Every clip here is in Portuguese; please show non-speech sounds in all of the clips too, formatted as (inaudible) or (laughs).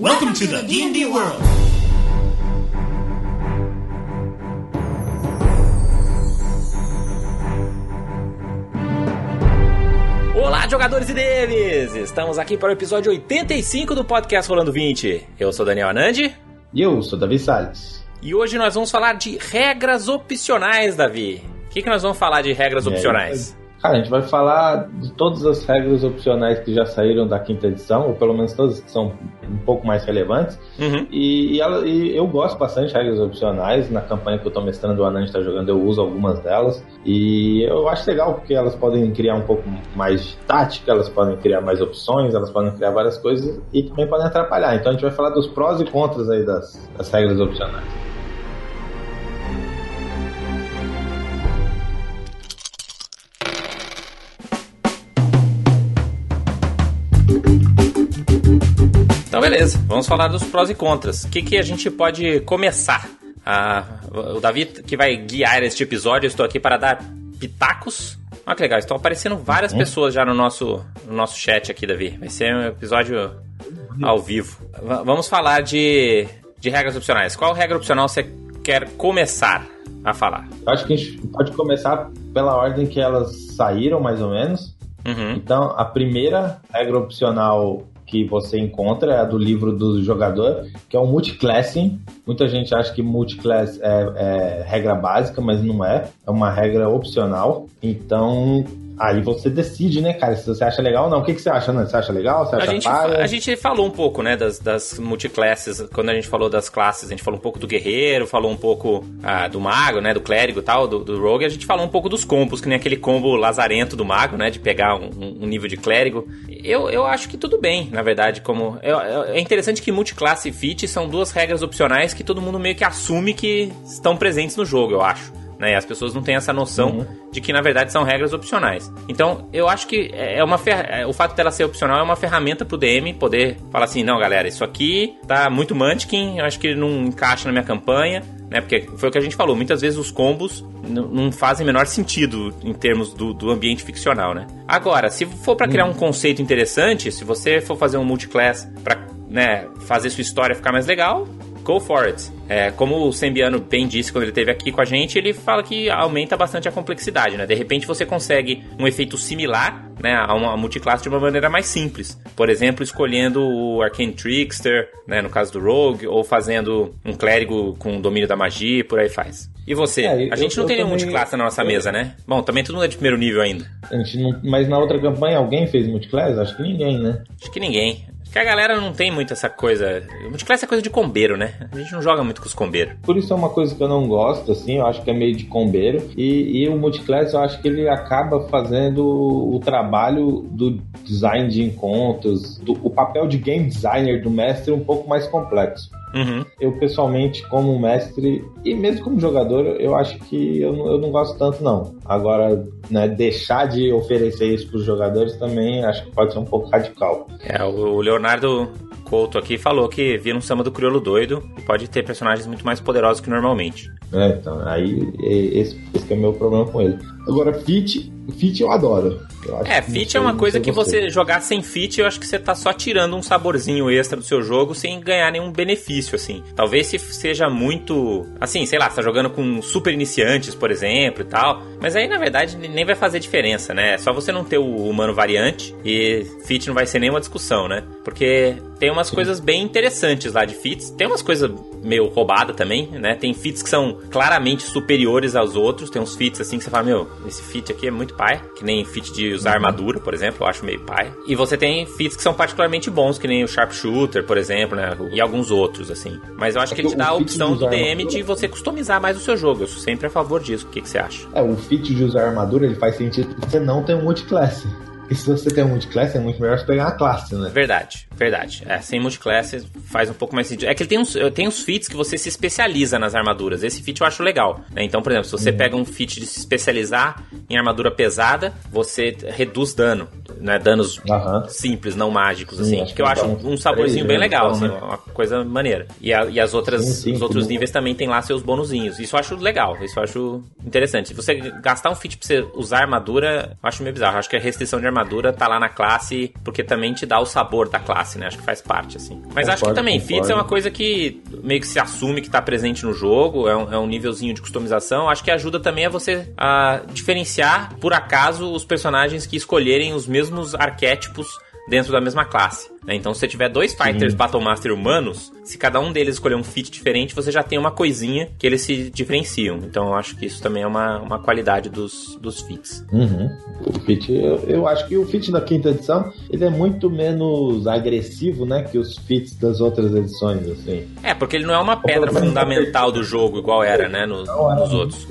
Welcome to the D&D world. Olá, jogadores e deles! Estamos aqui para o episódio 85 do podcast Rolando 20. Eu sou Daniel Anandi. E eu sou Davi Salles. E hoje nós vamos falar de regras opcionais, Davi. O que, que nós vamos falar de regras opcionais? Cara, a gente vai falar de todas as regras opcionais que já saíram da quinta edição, ou pelo menos todas que são um pouco mais relevantes. Uhum. E, e ela- e eu gosto bastante de regras opcionais. Na campanha que eu tô mestrando, o Anand está jogando, eu uso algumas delas. E eu acho legal porque elas podem criar um pouco mais de tática, elas podem criar mais opções, elas podem criar várias coisas e também podem atrapalhar. Então a gente vai falar dos prós e contras aí das, das regras opcionais. Então, beleza. Vamos falar dos prós e contras. O que, que a gente pode começar? Ah, o Davi, que vai guiar este episódio, eu estou aqui para dar pitacos. Olha que legal, estão aparecendo várias pessoas já no nosso, no nosso chat aqui, Davi. Vai ser um episódio ao vivo. Va- vamos falar de, de regras opcionais. Qual regra opcional você quer começar a falar? Eu acho que a gente pode começar pela ordem que elas saíram, mais ou menos. Uhum. Então, a primeira regra opcional que você encontra é do livro do jogador, que é o multiclassing. Muita gente acha que multiclass é, é regra básica, mas não é. É uma regra opcional. Então, aí você decide, né, cara, se você acha legal ou não. O que, que você acha, né? Você acha legal? Você A acha gente, paia? a gente falou um pouco, né, das, das multiclasses. Quando a gente falou das classes, a gente falou um pouco do guerreiro, falou um pouco ah, do mago, né, do clérigo e tal, do, do rogue. A gente falou um pouco dos combos, que nem aquele combo lazarento do mago, né, de pegar um, um- um nível de clérigo. Eu, eu acho que tudo bem, na verdade, como... eu- eu- é interessante que multiclasse e fit são duas regras opcionais que todo mundo meio que assume que estão presentes no jogo, eu acho. Né? As pessoas não têm essa noção de que na verdade são regras opcionais. Então, eu acho que é uma fer... é, o fato dela ser opcional é uma ferramenta pro DM poder falar assim, não, galera, isso aqui tá muito Munchkin, eu acho que não encaixa na minha campanha, né? Porque foi o que a gente falou, muitas vezes os combos não fazem menor sentido em termos do, do ambiente ficcional, né? Agora, se for pra criar um conceito interessante, se você for fazer um multiclass pra né, fazer sua história ficar mais legal, Go for it. É, como o Sembiano bem disse quando ele esteve aqui com a gente, ele fala que aumenta bastante a complexidade, né? De repente você consegue um efeito similar, né, a uma multiclasse de uma maneira mais simples. Por exemplo, escolhendo o Arcane Trickster, né, no caso do Rogue, ou fazendo um clérigo com domínio da magia, e por aí faz. E você? É, a gente eu- não tem eu nenhum também- multiclasse na nossa mesa, né? Bom, também todo mundo é de primeiro nível ainda. A gente não- Mas na outra campanha alguém fez multiclass? Acho que ninguém, né? Acho que ninguém. Que a galera não tem muito essa coisa. Multiclasse é coisa de combeiro, né? A gente não joga muito com os combeiros. Por isso é uma coisa que eu não gosto, assim, eu acho que é meio de combeiro. E, e o multiclass eu acho que ele acaba fazendo o trabalho do design de encontros, do, o papel de game designer do mestre um pouco mais complexo. Uhum. Eu, pessoalmente, como mestre e mesmo como jogador, eu acho que eu, não- eu não gosto tanto, não. Agora, né, deixar de oferecer isso para os jogadores também acho que pode ser um pouco radical. É, o Leonardo Couto aqui falou que vira um samba do crioulo doido e pode ter personagens muito mais poderosos que normalmente. né? Então, aí esse, esse que é o meu problema com ele. Agora, fit, fit eu adoro. Eu É, fit é uma coisa que você jogar sem fit, eu acho que você tá só tirando um saborzinho extra do seu jogo sem ganhar nenhum benefício, assim. Talvez se seja muito. Assim, sei lá, você tá jogando com super iniciantes, por exemplo, e tal. Mas aí, na verdade, nem vai fazer diferença, né? É só você não ter o humano variante e fit não vai ser nenhuma discussão, né? Porque tem umas coisas bem interessantes lá de fits. Tem umas coisas meio roubada também, né? Tem fits que são claramente superiores aos outros. Tem uns fits assim que você fala, meu, esse fit aqui é muito pai. Que nem fit de usar armadura, por exemplo, eu acho meio pai. E você tem fits que são particularmente bons, que nem o Sharpshooter, por exemplo, né? E alguns outros, assim. Mas eu acho É que ele te dá a opção do DM armadura- de você customizar mais o seu jogo. Eu sou sempre a favor disso. O que, que você acha? É, o fit de usar armadura ele faz sentido porque você não tem um multiclass. Porque se você tem um multiclass, é muito melhor você pegar uma classe, né? Verdade, verdade. É, sem multiclass faz um pouco mais sentido. É que ele tem uns, tem uns fits que você se especializa nas armaduras. Esse fit eu acho legal. né? Então, por exemplo, se você pega um fit de se especializar em armadura pesada, você reduz dano. né, danos Aham. simples, não mágicos, Sim, assim. acho que eu acho então, um saborzinho bem né, legal, então, assim, né? uma coisa maneira. E, a- e as outras, Sim, sim, os outros níveis também tem lá seus bonuzinhos. Isso eu acho legal, isso eu acho interessante. Se você gastar um feat pra você usar armadura, eu acho meio bizarro. Eu acho que a restrição de armadura tá lá na classe, porque também te dá o sabor da classe, né? Acho que faz parte, assim. Mas acho que Concordo, também, concordo. feats é uma coisa que meio que se assume que tá presente no jogo, é um, é um nívelzinho de customização. Acho que ajuda também a você a diferenciar, por acaso, os personagens que escolherem os mesmos arquétipos dentro da mesma classe. né? Então, se você tiver dois Fighters Battle Master humanos, se cada um deles escolher um feat diferente, você já tem uma coisinha que eles se diferenciam. Então, eu acho que isso também é uma, uma qualidade dos, dos feats. Uhum. O Fit, eu, eu acho que o Fit da quinta edição, ele é muito menos agressivo, né, que os Fits das outras edições, assim. É, porque ele não é uma pedra fundamental do jogo, igual era, né, nos, nos outros.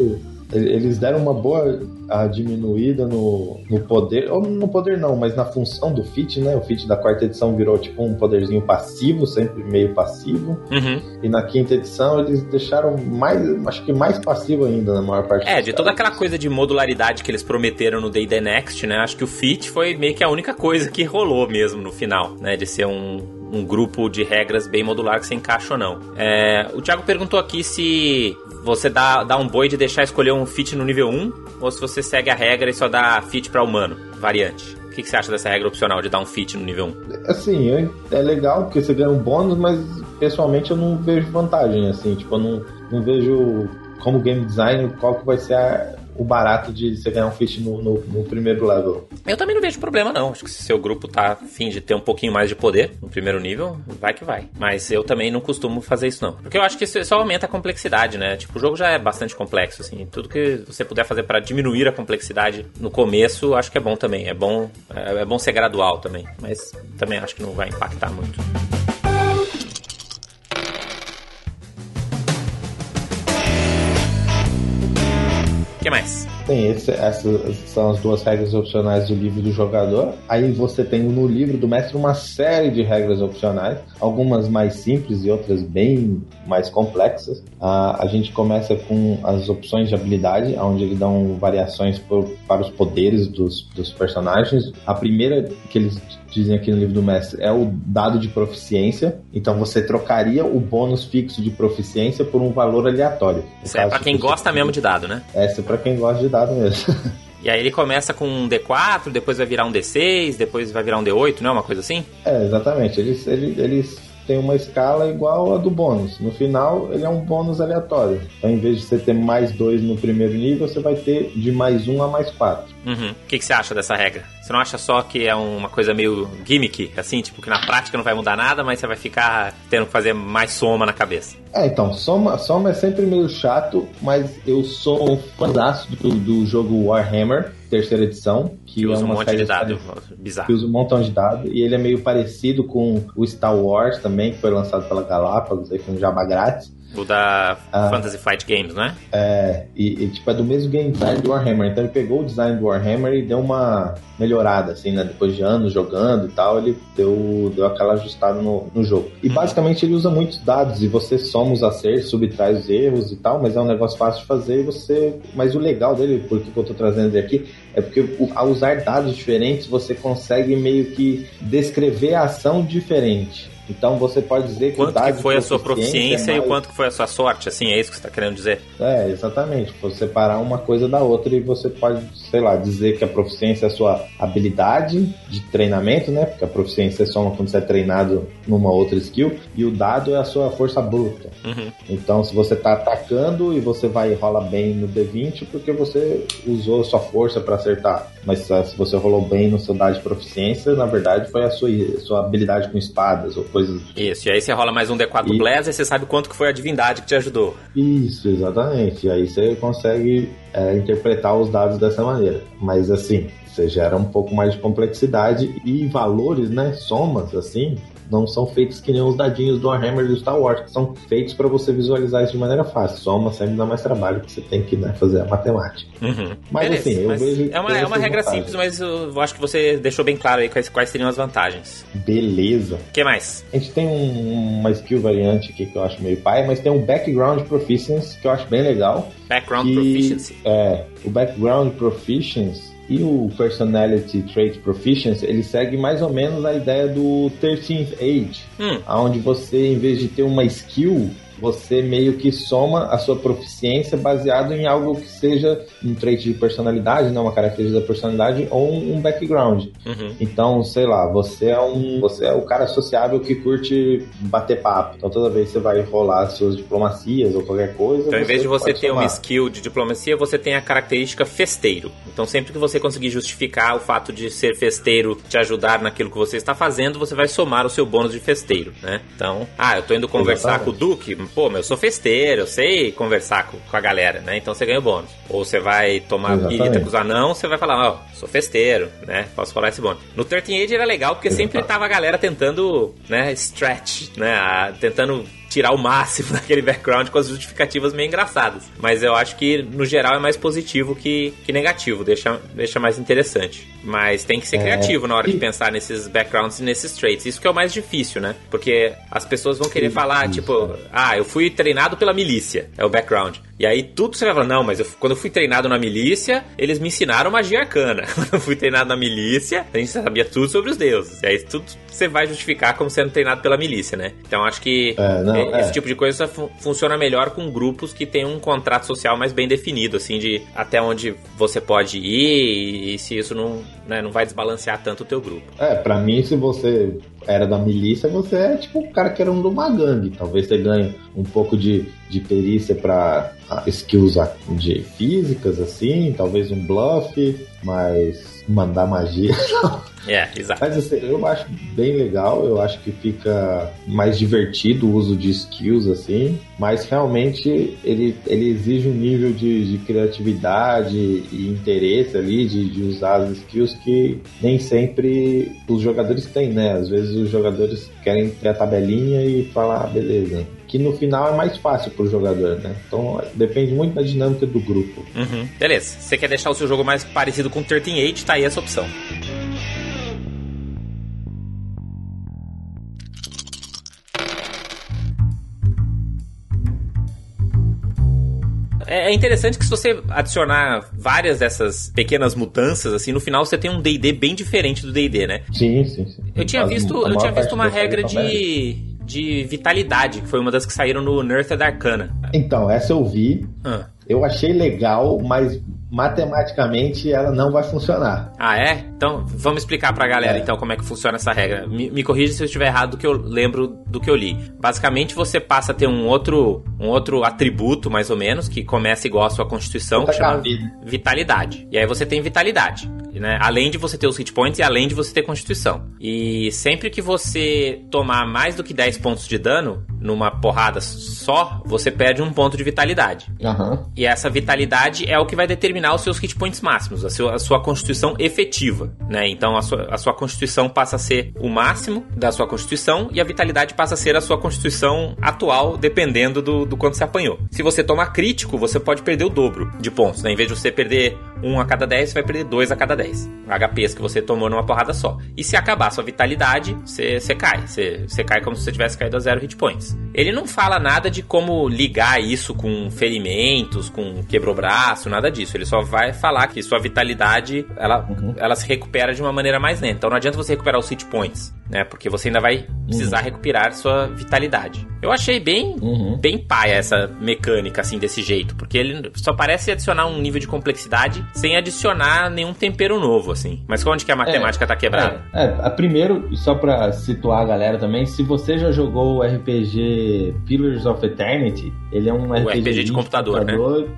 Eles deram uma boa ah, diminuída no, no poder, ou no poder não, mas na função do Fit, né? O Fit da quarta edição virou tipo um poderzinho passivo, sempre meio passivo. Uhum. E na quinta edição eles deixaram mais, acho que mais passivo ainda na maior parte É, de toda aquela coisa de modularidade que eles prometeram no Day The Next, né? Acho que o Fit foi meio que a única coisa que rolou mesmo no final, né? De ser um, um grupo de regras bem modular que você encaixa ou não. É, o Thiago perguntou aqui se você dá, dá um boi de deixar escolher um Fit no nível 1 ou se você segue a regra e só dá Fit pra humano, variante. O que, que você acha dessa regra opcional de dar um Fit no nível 1? Assim, eu- é legal porque você ganha um bônus, mas pessoalmente eu não vejo vantagem, assim, tipo, eu não, não vejo como game design qual que vai ser a- o barato de você ganhar um fit no, no- no primeiro level. Eu também não vejo problema, não. Acho que se seu grupo tá afim de ter um pouquinho mais de poder no primeiro nível, vai que vai. Mas eu também não costumo fazer isso, não. Porque eu acho que isso só aumenta a complexidade, né? Tipo, o jogo já é bastante complexo, assim. Tudo que você puder fazer pra diminuir a complexidade no começo, acho que é bom também. É bom, é, é bom ser gradual também. Mas também acho que não vai impactar muito. Que mais? Tem esse, essas são as duas regras opcionais do livro do jogador. Aí você tem no livro do mestre uma série de regras opcionais, algumas mais simples e outras bem mais complexas. Ah, a gente começa com as opções de habilidade, onde eles dão variações por- para os poderes dos, dos personagens. A primeira que eles dizem aqui no livro do mestre é o dado de proficiência. Então você trocaria o bônus fixo de proficiência por um valor aleatório. Isso é pra quem gosta mesmo de dado, né? Essa é pra quem gosta de dado mesmo. (laughs) E aí ele começa com um D4, depois vai virar um D6, depois vai virar um D8, não é uma coisa assim? É, exatamente. Eles, eles, eles têm uma escala igual a do bônus. No final, ele é um bônus aleatório. Então, em vez de você ter mais dois no primeiro nível, você vai ter de mais um a mais quatro. Uhum. O que, que você acha dessa regra? Você não acha só que é uma coisa meio gimmick, assim, tipo, que na prática não vai mudar nada, mas você vai ficar tendo que fazer mais soma na cabeça? É, então, soma, soma é sempre meio chato, mas eu sou um fãzaço do, do jogo Warhammer, terceira edição, que, Que é usa um uma monte de dado que bizarro. usa um montão de dados, e ele é meio parecido com o Star Wars também, que foi lançado pela Galápagos, aí foi um jabá grátis. O da Ah. Fantasy Flight Games, não é? E, e, tipo, é do mesmo game design do Warhammer. Então ele pegou o design do Warhammer e deu uma melhorada, assim, né? Depois de anos jogando e tal, ele deu, deu aquela ajustada no, no jogo. E Uhum. basicamente ele usa muitos dados e você soma os acertos, subtrai os erros e tal, mas é um negócio fácil de fazer e você. Mas o legal dele, por que eu tô trazendo ele aqui, é porque ao usar dados diferentes você consegue meio que descrever a ação diferente. Então você pode dizer que Quanto que de foi a sua proficiência é proficiência e o mais- quanto que foi a sua sorte, assim, é isso que você tá querendo dizer? é, exatamente. Você separar uma coisa da outra e você pode, sei lá, dizer que a proficiência é a sua habilidade de treinamento, né? Porque a proficiência é só quando você é treinado numa outra skill. E o dado é a sua força bruta. Uhum. Então, se você tá atacando e você vai e rola bem no D20, porque você usou a sua força para acertar. Mas ah, se você rolou bem no seu dado de proficiência, na verdade foi a sua, sua habilidade com espadas ou coisas Isso, e aí você rola mais um D4 do E- Bless e você sabe quanto que foi a divindade que te ajudou. Isso, exatamente. E aí você consegue é, interpretar os dados dessa maneira. Mas assim, você gera um pouco mais de complexidade e valores, né? Somas, assim, não são feitos que nem os dadinhos do Warhammer e do Star Wars, que são feitos para você visualizar isso de maneira fácil. Soma sempre dá mais trabalho, porque você tem que né, fazer a matemática. Uhum. Mas, Beleza, assim, eu mas vejo é uma, é uma regra vantagens. simples, mas eu acho que você deixou bem claro aí quais, quais seriam as vantagens. Beleza. O que mais? A gente tem um- uma skill variante aqui que eu acho meio pai, mas tem um background proficiency que eu acho bem legal. Background que- Proficiency. É, o background proficiency E o Personality Trait Proficiency, ele segue mais ou menos a ideia do 13th Age, Hum. onde você, em vez de ter uma skill, você meio que soma a sua proficiência baseado em algo que seja um trait de personalidade, não uma característica da personalidade ou um background. Uhum. Então, sei lá, você é um, você é o cara sociável que curte bater papo. Então, toda vez que você vai rolar suas diplomacias ou qualquer coisa, Então, em vez de você ter uma somar. skill de diplomacia, você tem a característica festeiro. Então, sempre que você conseguir justificar o fato de ser festeiro te ajudar naquilo que você está fazendo, você vai somar o seu bônus de festeiro, né? Então, ah, eu tô indo conversar Exatamente. com o Duque, pô, mas eu sou festeiro, eu sei conversar com, com a galera, né? Então você ganha o bônus. Ou você vai tomar Exatamente. birrita com os anão, você vai falar, ó, sou festeiro, né? Posso falar esse bônus. No 13 Age era legal porque sempre Exato. tava a galera tentando, né, stretch, né? a- tentando tirar o máximo (laughs) daquele background com as justificativas meio engraçadas. Mas eu acho que, no geral, é mais positivo que, que negativo, deixa, deixa mais interessante. Mas tem que ser É, criativo na hora de pensar nesses backgrounds e nesses traits. Isso que é o mais difícil, né? Porque as pessoas vão querer falar, tipo, é. ah, eu fui treinado pela milícia, é o background. E aí tudo você vai falar, não, mas eu- quando eu fui treinado na milícia, eles me ensinaram magia arcana. (laughs) Quando eu fui treinado na milícia, a gente sabia tudo sobre os deuses. E aí tudo você vai justificar como sendo treinado pela milícia, né? Então acho que É, não, esse é. tipo de coisa fu- funciona melhor com grupos que têm um contrato social mais bem definido, assim, de até onde você pode ir e se isso não, né, não vai desbalancear tanto o teu grupo. É, pra mim, se você era da milícia, você é tipo um cara que era um de uma gangue. Talvez você ganhe um pouco de, de perícia pra ah, skills de físicas, assim, talvez um bluff, mas mandar magia. (laughs) É, exato. Mas assim, eu acho bem legal, eu acho que fica mais divertido o uso de skills, assim, mas realmente ele, ele exige um nível de, de criatividade e interesse ali de, de usar as skills que nem sempre os jogadores têm, né? Às vezes os jogadores querem ter a tabelinha e falar, ah, beleza. Que no final é mais fácil pro jogador, né? Então depende muito da dinâmica do grupo. Uhum. Beleza. Você quer deixar o seu jogo mais parecido com 13 Age, tá aí essa opção. É é interessante que se você adicionar várias dessas pequenas mudanças, assim, no final você tem um D&D bem diferente do D&D, né? Sim, sim, sim. Eu tinha visto, eu tinha visto uma regra de, de vitalidade, que foi uma das que saíram no Nerfed Arcana. Então, essa eu vi, Ah. Eu achei legal, mas matematicamente ela não vai funcionar. Ah, é? Então, vamos explicar pra galera, É. então, como é que funciona essa regra. Me, me corrija se eu estiver errado do que eu lembro do que eu li. Basicamente, você passa a ter um outro, um outro atributo, mais ou menos, que começa igual a sua constituição, que Outra chama vitalidade. E aí você tem vitalidade. Né? Além de você ter os hit points e além de você ter constituição. E sempre que você tomar mais do que 10 pontos de dano numa porrada só, você perde um ponto de vitalidade. Aham. E essa vitalidade é o que vai determinar os seus hit points máximos, a sua, a sua constituição efetiva, né? Então a sua, a sua constituição passa a ser o máximo da sua constituição e a vitalidade passa a ser a sua constituição atual, dependendo do, do quanto você apanhou. Se você tomar crítico, você pode perder o dobro de pontos, né? Em vez de você perder um a cada 10, você vai perder dois a cada 10. HPs que você tomou numa porrada só. E se acabar a sua vitalidade, você, você cai. Você, você cai como se você tivesse caído a zero hit points. Ele não fala nada de como ligar isso com ferimentos, com quebrou-braço, nada disso. Ele só vai falar que sua vitalidade, ela, Uhum. ela se recupera de uma maneira mais lenta. Então não adianta você recuperar os hit points, né? Porque você ainda vai precisar recuperar sua vitalidade. Eu achei bem, Uhum. bem paia essa mecânica, assim, desse jeito. Porque ele só parece adicionar um nível de complexidade sem adicionar nenhum tempero novo, assim. Mas onde que a matemática tá quebrada? É, é, a primeiro, só pra situar a galera também, se você já jogou o RPG Pillars of Eternity, ele é um RPG, RPG de computador, né?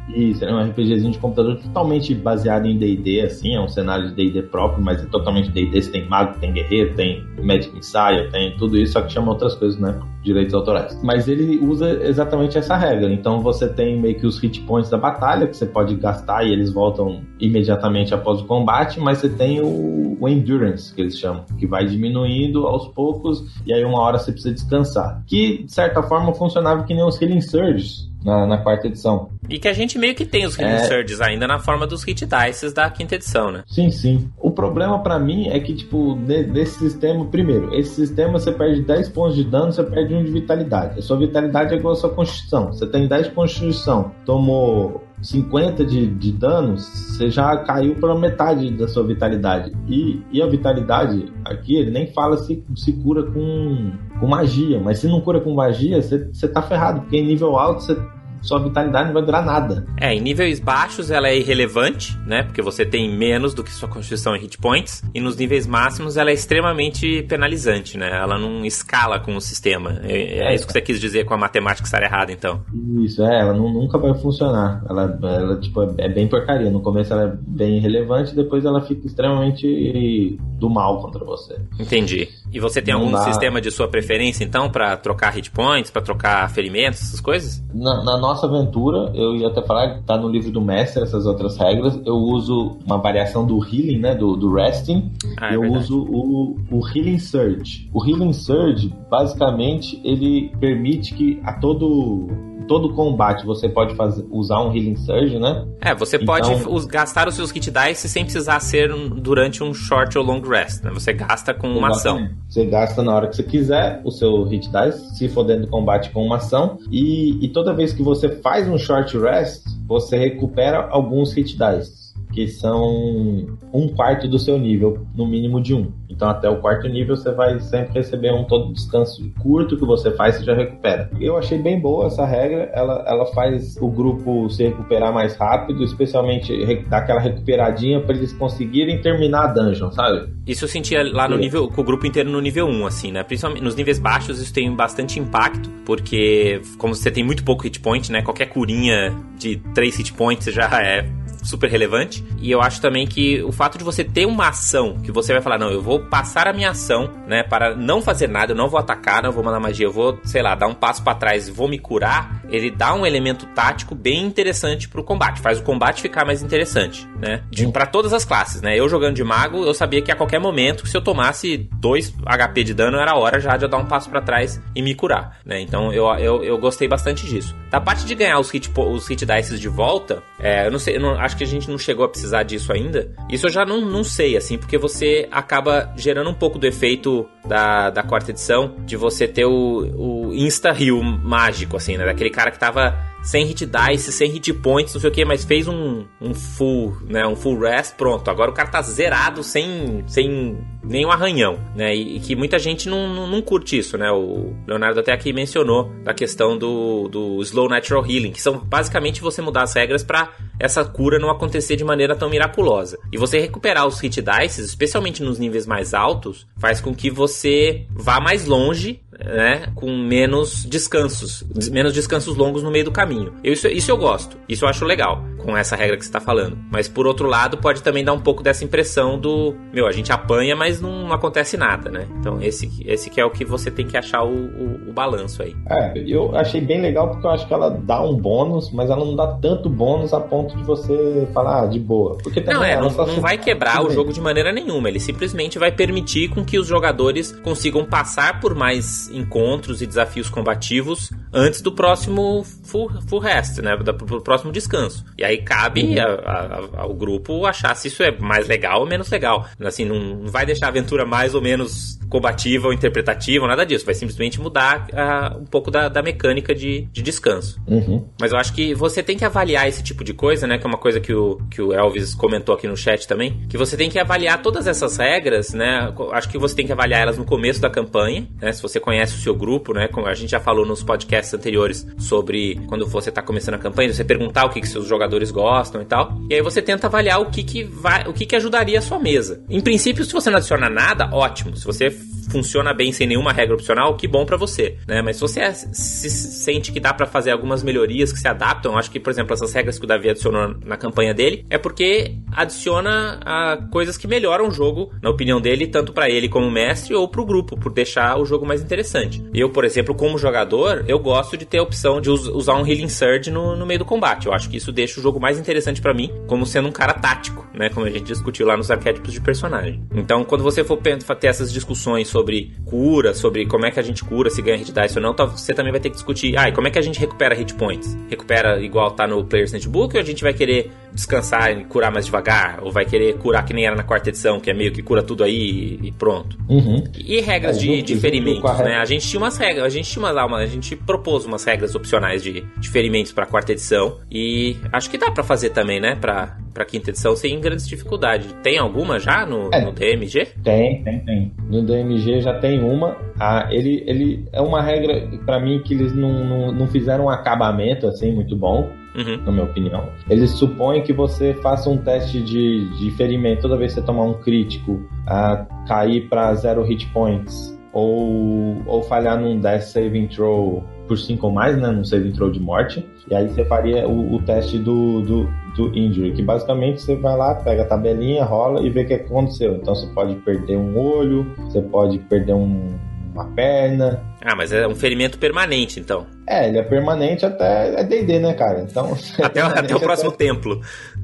Isso, é um RPGzinho de computador totalmente baseado em D&D, assim, é um cenário de D&D próprio, mas é totalmente D&D, você tem mago, tem guerreiro, tem Magic Messiah, tem tudo isso, só que chama outras coisas, né? Direitos autorais. Mas ele usa exatamente essa regra, então você tem meio que os hit points da batalha, que você pode gastar e eles voltam imediatamente após o combate, mas você tem o, o Endurance, que eles chamam, que vai diminuindo aos poucos, e aí uma hora você precisa descansar. Que, de certa forma, funcionava que nem os Healing Surges na, na quarta edição. E que a gente meio que tem os Healing É. Surges ainda na forma dos Hit Dices da quinta edição, né? Sim, sim. O problema pra mim é que, tipo, de- desse sistema, primeiro, esse sistema você perde 10 pontos de dano, você perde 1 de vitalidade. A sua vitalidade é igual a sua constituição. Você tem 10 de constituição, tomou 50 de, de dano, você já caiu pela metade da sua vitalidade. E, e a vitalidade aqui, ele nem fala se, se cura com, com magia, mas se não cura com magia, você, tá ferrado, porque em nível alto você sua vitalidade não vai durar nada. É, em níveis baixos ela é irrelevante, né? Porque você tem menos do que sua constituição em hit points. E nos níveis máximos ela é extremamente penalizante, né? Ela não escala com o sistema. É, é isso que você quis dizer com a matemática estar errada, então. Isso, é, ela não, nunca vai funcionar. Ela, ela tipo, é bem porcaria. No começo ela é bem irrelevante, depois ela fica extremamente do mal contra você. Entendi. E você tem não algum dá... sistema de sua preferência, então, para trocar hit points, para trocar ferimentos, essas coisas? Na, na nossa aventura, eu ia até falar que tá no livro do mestre essas outras regras. Eu uso uma variação do healing, né? Do, do resting. Ah, é eu verdade. uso o, o healing surge. O healing surge, basicamente, ele permite que a todo todo combate você pode fazer, usar um Healing Surge, né? É, você então, pode gastar os seus Hit Dice sem precisar ser durante um Short ou Long Rest, né? Você gasta com uma ação. Você gasta na hora que você quiser o seu Hit Dice, se for dentro do combate com uma ação, e, e toda vez que você faz um Short Rest, você recupera alguns Hit Dice que são um quarto do seu nível, no mínimo de um. Então, até o quarto nível, você vai sempre receber um todo descanso curto que você faz, você já recupera. Eu achei bem boa essa regra, ela, ela faz o grupo se recuperar mais rápido, especialmente dar aquela recuperadinha para eles conseguirem terminar a dungeon, sabe? Isso eu sentia lá no nível, com o grupo inteiro no nível 1, assim, né? Principalmente nos níveis baixos, isso tem bastante impacto, porque como você tem muito pouco hit point, né? Qualquer curinha de 3 hit points já é super relevante. E eu acho também que o fato de você ter uma ação que você vai falar, não, eu vou passar a minha ação, né, para não fazer nada, eu não vou atacar, não vou mandar magia, eu vou, sei lá, dar um passo para trás e vou me curar, ele dá um elemento tático bem interessante pro combate, faz o combate ficar mais interessante, né? para todas as classes, né? Eu jogando de mago, eu sabia que a qualquer momento, se eu tomasse 2 HP de dano, era hora já de eu dar um passo para trás e me curar, né? Então eu, eu, eu gostei bastante disso. Da parte de ganhar os hit, os hit dice de volta, é, eu não sei, eu não, acho que a gente não chegou a precisar disso ainda. Isso eu já não, não sei, assim, porque você acaba gerando um pouco do efeito da, da quarta edição de você ter o, o insta-heal mágico, assim, né? Daquele cara que tava sem hit dice, sem hit points, não sei o que, mas fez um, um full, né, um full rest, pronto. Agora o cara tá zerado sem, sem nenhum arranhão, né? E, e que muita gente não, não, não, curte isso, né? O Leonardo até aqui mencionou da questão do, do slow natural healing, que são basicamente você mudar as regras para essa cura não acontecer de maneira tão miraculosa. E você recuperar os hit dice, especialmente nos níveis mais altos, faz com que você vá mais longe né, com menos descansos, menos descansos longos no meio do caminho. Eu, isso, isso eu gosto, isso eu acho legal com essa regra que você está falando. Mas por outro lado, pode também dar um pouco dessa impressão do, meu, a gente apanha, mas não acontece nada, né? Então esse, esse que é o que você tem que achar o, o, o balanço aí. É, eu achei bem legal porque eu acho que ela dá um bônus, mas ela não dá tanto bônus a ponto de você falar ah, de boa. Porque não, é, não, não vai quebrar o jogo de maneira nenhuma. Ele simplesmente vai permitir com que os jogadores consigam passar por mais encontros e desafios combativos antes do próximo full, full rest, né? Do próximo descanso. E aí cabe uhum. a, a, ao grupo achar se isso é mais legal ou menos legal. Assim, não vai deixar a aventura mais ou menos combativa ou interpretativa, nada disso. Vai simplesmente mudar uh, um pouco da, da mecânica de, de descanso. Uhum. Mas eu acho que você tem que avaliar esse tipo de coisa, né? Que é uma coisa que o, que o Elvis comentou aqui no chat também. Que você tem que avaliar todas essas regras, né? Acho que você tem que avaliar elas no começo da campanha, né? Se você conhece o seu grupo, né? Como a gente já falou nos podcasts anteriores sobre quando você está começando a campanha, você perguntar o que, que seus jogadores gostam e tal. E aí você tenta avaliar o que, que vai, o que, que ajudaria a sua mesa. Em princípio, se você não adiciona nada, ótimo. Se você funciona bem sem nenhuma regra opcional, que bom para você, né? Mas se você é, se sente que dá para fazer algumas melhorias que se adaptam, acho que, por exemplo, essas regras que o Davi adicionou na campanha dele, é porque adiciona a, coisas que melhoram o jogo, na opinião dele, tanto para ele como mestre ou pro grupo, por deixar o jogo mais interessante. Eu, por exemplo, como jogador, eu gosto de ter a opção de us usar um Healing Surge no, no meio do combate. Eu acho que isso deixa o jogo mais interessante para mim, como sendo um cara tático, né? Como a gente discutiu lá nos arquétipos de personagem. Então, quando você for ter essas discussões sobre cura, sobre como é que a gente cura, se ganha hit dice ou não, você também vai ter que discutir, ah, como é que a gente recupera hit points? Recupera igual tá no Player's Handbook ou a gente vai querer descansar e curar mais devagar? Ou vai querer curar que nem era na quarta edição, que é meio que cura tudo aí e pronto? Uhum. E regras é, de, de ferimentos, né? A gente tinha umas regras, a gente tinha uma, uma, a gente propôs umas regras opcionais de, de ferimentos pra quarta edição e acho que dá para fazer também, né? Pra, pra quinta edição sem grandes dificuldades. Tem alguma já no, é, no DMG? Tem, tem, tem. No DMG já tem uma. Ah, ele, ele é uma regra, para mim, que eles não, não, não fizeram um acabamento assim muito bom. Uhum. na minha opinião. Eles supõem que você faça um teste de, de ferimento toda vez que você tomar um crítico, a cair para zero hit points, ou, ou falhar num death saving throw por 5 ou mais, né, num saving throw de morte. E aí você faria o, o teste do, do, do, injury, que basicamente você vai lá, pega a tabelinha, rola e vê o que aconteceu. Então você pode perder um olho, você pode perder um, uma perna. Ah, mas é um ferimento permanente, então. É, ele é permanente até é D&D, né, cara? Então até, (laughs) até o próximo até... templo.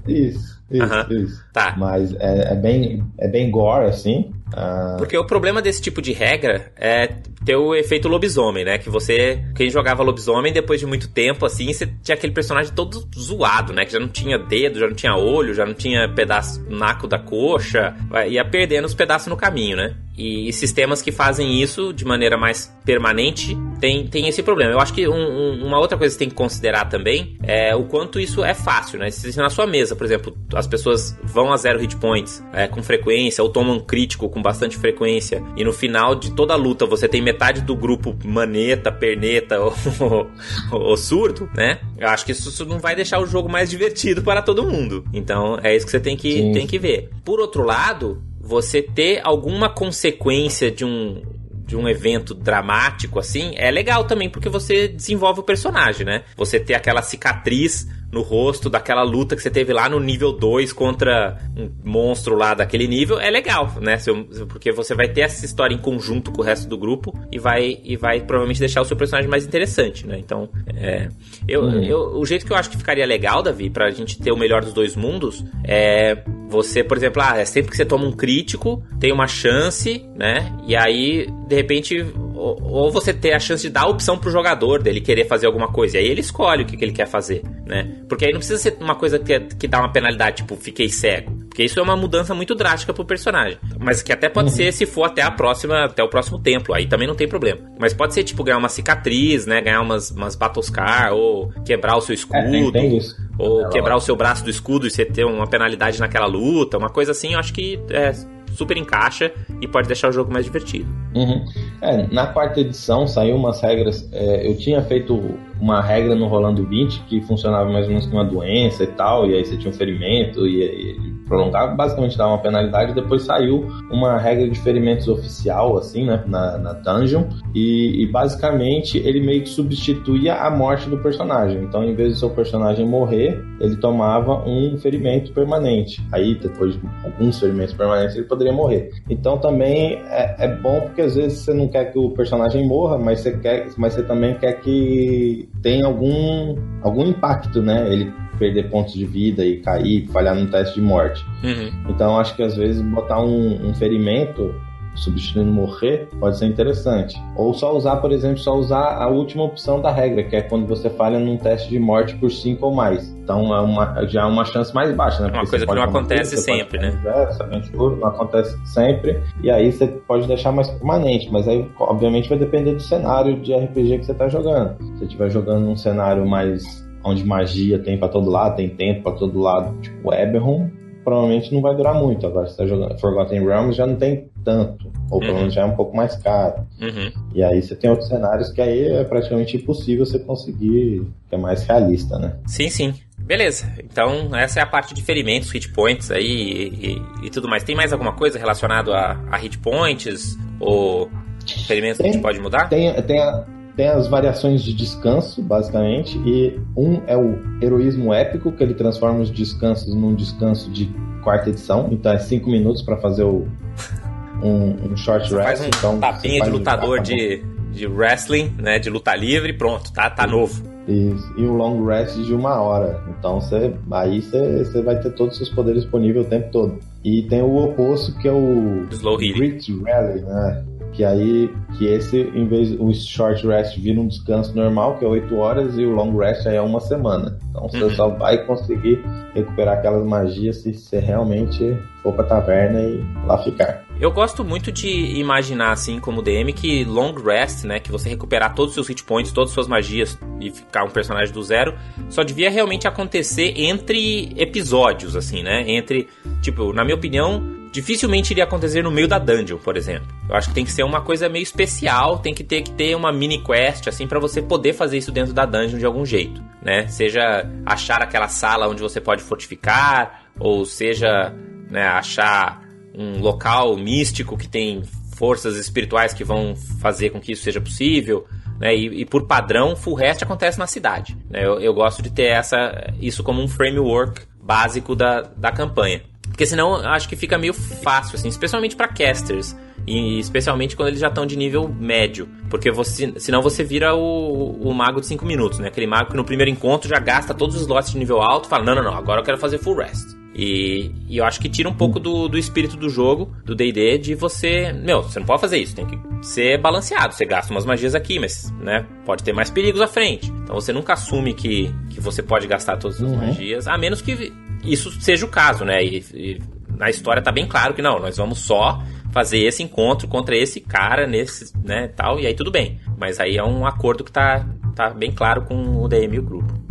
Isso. Isso, isso. Tá. Mas é, é, bem, é bem gore, assim. Uh... Porque o problema desse tipo de regra é ter o efeito lobisomem, né? Que você, quem jogava lobisomem, depois de muito tempo, assim, você tinha aquele personagem todo zoado, né? Que já não tinha dedo, já não tinha olho, já não tinha pedaço naco da coxa, ia perdendo os pedaços no caminho, né? E sistemas que fazem isso de maneira mais permanente tem, tem esse problema. Eu acho que um, um, uma outra coisa que você tem que considerar também é o quanto isso é fácil, né? Se na sua mesa, por exemplo, as pessoas vão a zero hit points é, com frequência ou tomam crítico com bastante frequência e no final de toda a luta você tem metade do grupo maneta, perneta (laughs) ou, surdo, né? Eu acho que isso não vai deixar o jogo mais divertido para todo mundo. Então é isso que você tem que, tem que ver. Por outro lado, você ter alguma consequência de um de um evento dramático assim, é legal também porque você desenvolve o personagem, né? Você ter aquela cicatriz no rosto daquela luta que você teve lá no nível 2 contra um monstro lá daquele nível, é legal, né? Porque você vai ter essa história em conjunto com o resto do grupo e vai, e vai provavelmente deixar o seu personagem mais interessante, né? Então, é, eu, uhum. eu, o jeito que eu acho que ficaria legal, Davi, pra gente ter o melhor dos dois mundos, é você, por exemplo, ah, é sempre que você toma um crítico, tem uma chance, né? E aí, de repente, ou, ou, você ter a chance de dar a opção pro jogador dele querer fazer alguma coisa. E aí ele escolhe o que, que ele quer fazer, né? Porque aí não precisa ser uma coisa que, que dá uma penalidade, tipo, fiquei cego. Porque isso é uma mudança muito drástica pro personagem. Mas que até pode uhum. ser se for até a próxima, até o próximo templo. Aí também não tem problema. Mas pode ser, tipo, ganhar uma cicatriz, né? Ganhar umas, umas Battlescar, ou quebrar o seu escudo. É, tem, tem ou é, quebrar o seu braço do escudo e você ter uma penalidade naquela luta. Uma coisa assim, eu acho que é, super encaixa e pode deixar o jogo mais divertido. Uhum. É, na quarta edição saiu umas regras. É, eu tinha feito uma regra no Rolando 20 que funcionava mais ou menos com uma doença e tal, e aí você tinha um ferimento e, e prolongava, basicamente dava uma penalidade. Depois saiu uma regra de ferimentos oficial, assim, né, na, na dungeon, e, e, basicamente ele meio que substituía a morte do personagem. Então, em vez do seu personagem morrer, ele tomava um ferimento permanente. Aí, depois de alguns ferimentos permanentes, ele poderia morrer. Então, também é, é bom porque às vezes você não quer que o personagem morra, mas você quer, mas você também quer que tenha algum algum impacto, né? Ele perder pontos de vida e cair, falhar no teste de morte. Uhum. Então acho que às vezes botar um, um ferimento substituindo morrer pode ser interessante. Ou só usar, por exemplo, só usar a última opção da regra, que é quando você falha num teste de morte por 5 ou mais. Então é uma, já é uma chance mais baixa, né? Porque uma coisa que não acontece sempre, né? Escuro, não acontece sempre. E aí você pode deixar mais permanente, mas aí obviamente vai depender do cenário de RPG que você está jogando. Se você estiver jogando num cenário mais onde magia tem para todo lado, tem tempo para todo lado, tipo Eberron, provavelmente não vai durar muito. Agora, se tá jogando Forgotten Realms, já não tem tanto. Ou pelo uhum. menos já é um pouco mais caro. Uhum. E aí você tem outros cenários que aí é praticamente impossível você conseguir, que é mais realista, né? Sim, sim. Beleza, então essa é a parte de ferimentos, hit points aí e, e, e tudo mais. Tem mais alguma coisa relacionada a, a hit points ou ferimentos tem, que a gente pode mudar? Tem, tem, a, tem as variações de descanso, basicamente, e um é o heroísmo épico, que ele transforma os descansos num descanso de quarta edição, então é cinco minutos para fazer o, um, um short você rest. Faz um então, tapinha de lutador de, de wrestling, né, de luta livre, pronto, tá, tá novo. Isso. E um long rest de uma hora. Então você, aí você, você vai ter todos os seus poderes disponíveis o tempo todo. E tem o oposto que é o Slow Grit Rally, né? Que aí que esse em vez o short rest vira um descanso normal que é 8 horas e o long rest aí é uma semana então você uhum. só vai conseguir recuperar aquelas magias se você realmente for pra taverna e lá ficar eu gosto muito de imaginar, assim, como DM, que long rest, né? Que você recuperar todos os seus hit points, todas as suas magias e ficar um personagem do zero, só devia realmente acontecer entre episódios, assim, né? Entre, tipo, na minha opinião, dificilmente iria acontecer no meio da dungeon, por exemplo. Eu acho que tem que ser uma coisa meio especial, tem que ter que ter uma mini quest assim para você poder fazer isso dentro da dungeon de algum jeito, né? Seja achar aquela sala onde você pode fortificar, ou seja, né, achar um local místico que tem forças espirituais que vão fazer com que isso seja possível. Né? E, e, por padrão, full rest acontece na cidade. Né? Eu, eu, gosto de ter essa, isso como um framework básico da, da campanha. Porque senão acho que fica meio fácil, assim, especialmente para casters. E especialmente quando eles já estão de nível médio. Porque você, senão você vira o, o mago de 5 minutos, né? Aquele mago que no primeiro encontro já gasta todos os slots de nível alto e fala: não, não, não, agora eu quero fazer full rest. E, e, eu acho que tira um pouco do, do espírito do jogo, do DD, de você. Meu, você não pode fazer isso, tem que ser balanceado. Você gasta umas magias aqui, mas né, pode ter mais perigos à frente. Então você nunca assume que, que você pode gastar todas as uhum. magias, a menos que isso seja o caso, né? E, e na história tá bem claro que não, nós vamos só fazer esse encontro contra esse cara, nesse, né, tal, e aí tudo bem. Mas aí é um acordo que tá, tá bem claro com o DM e o grupo.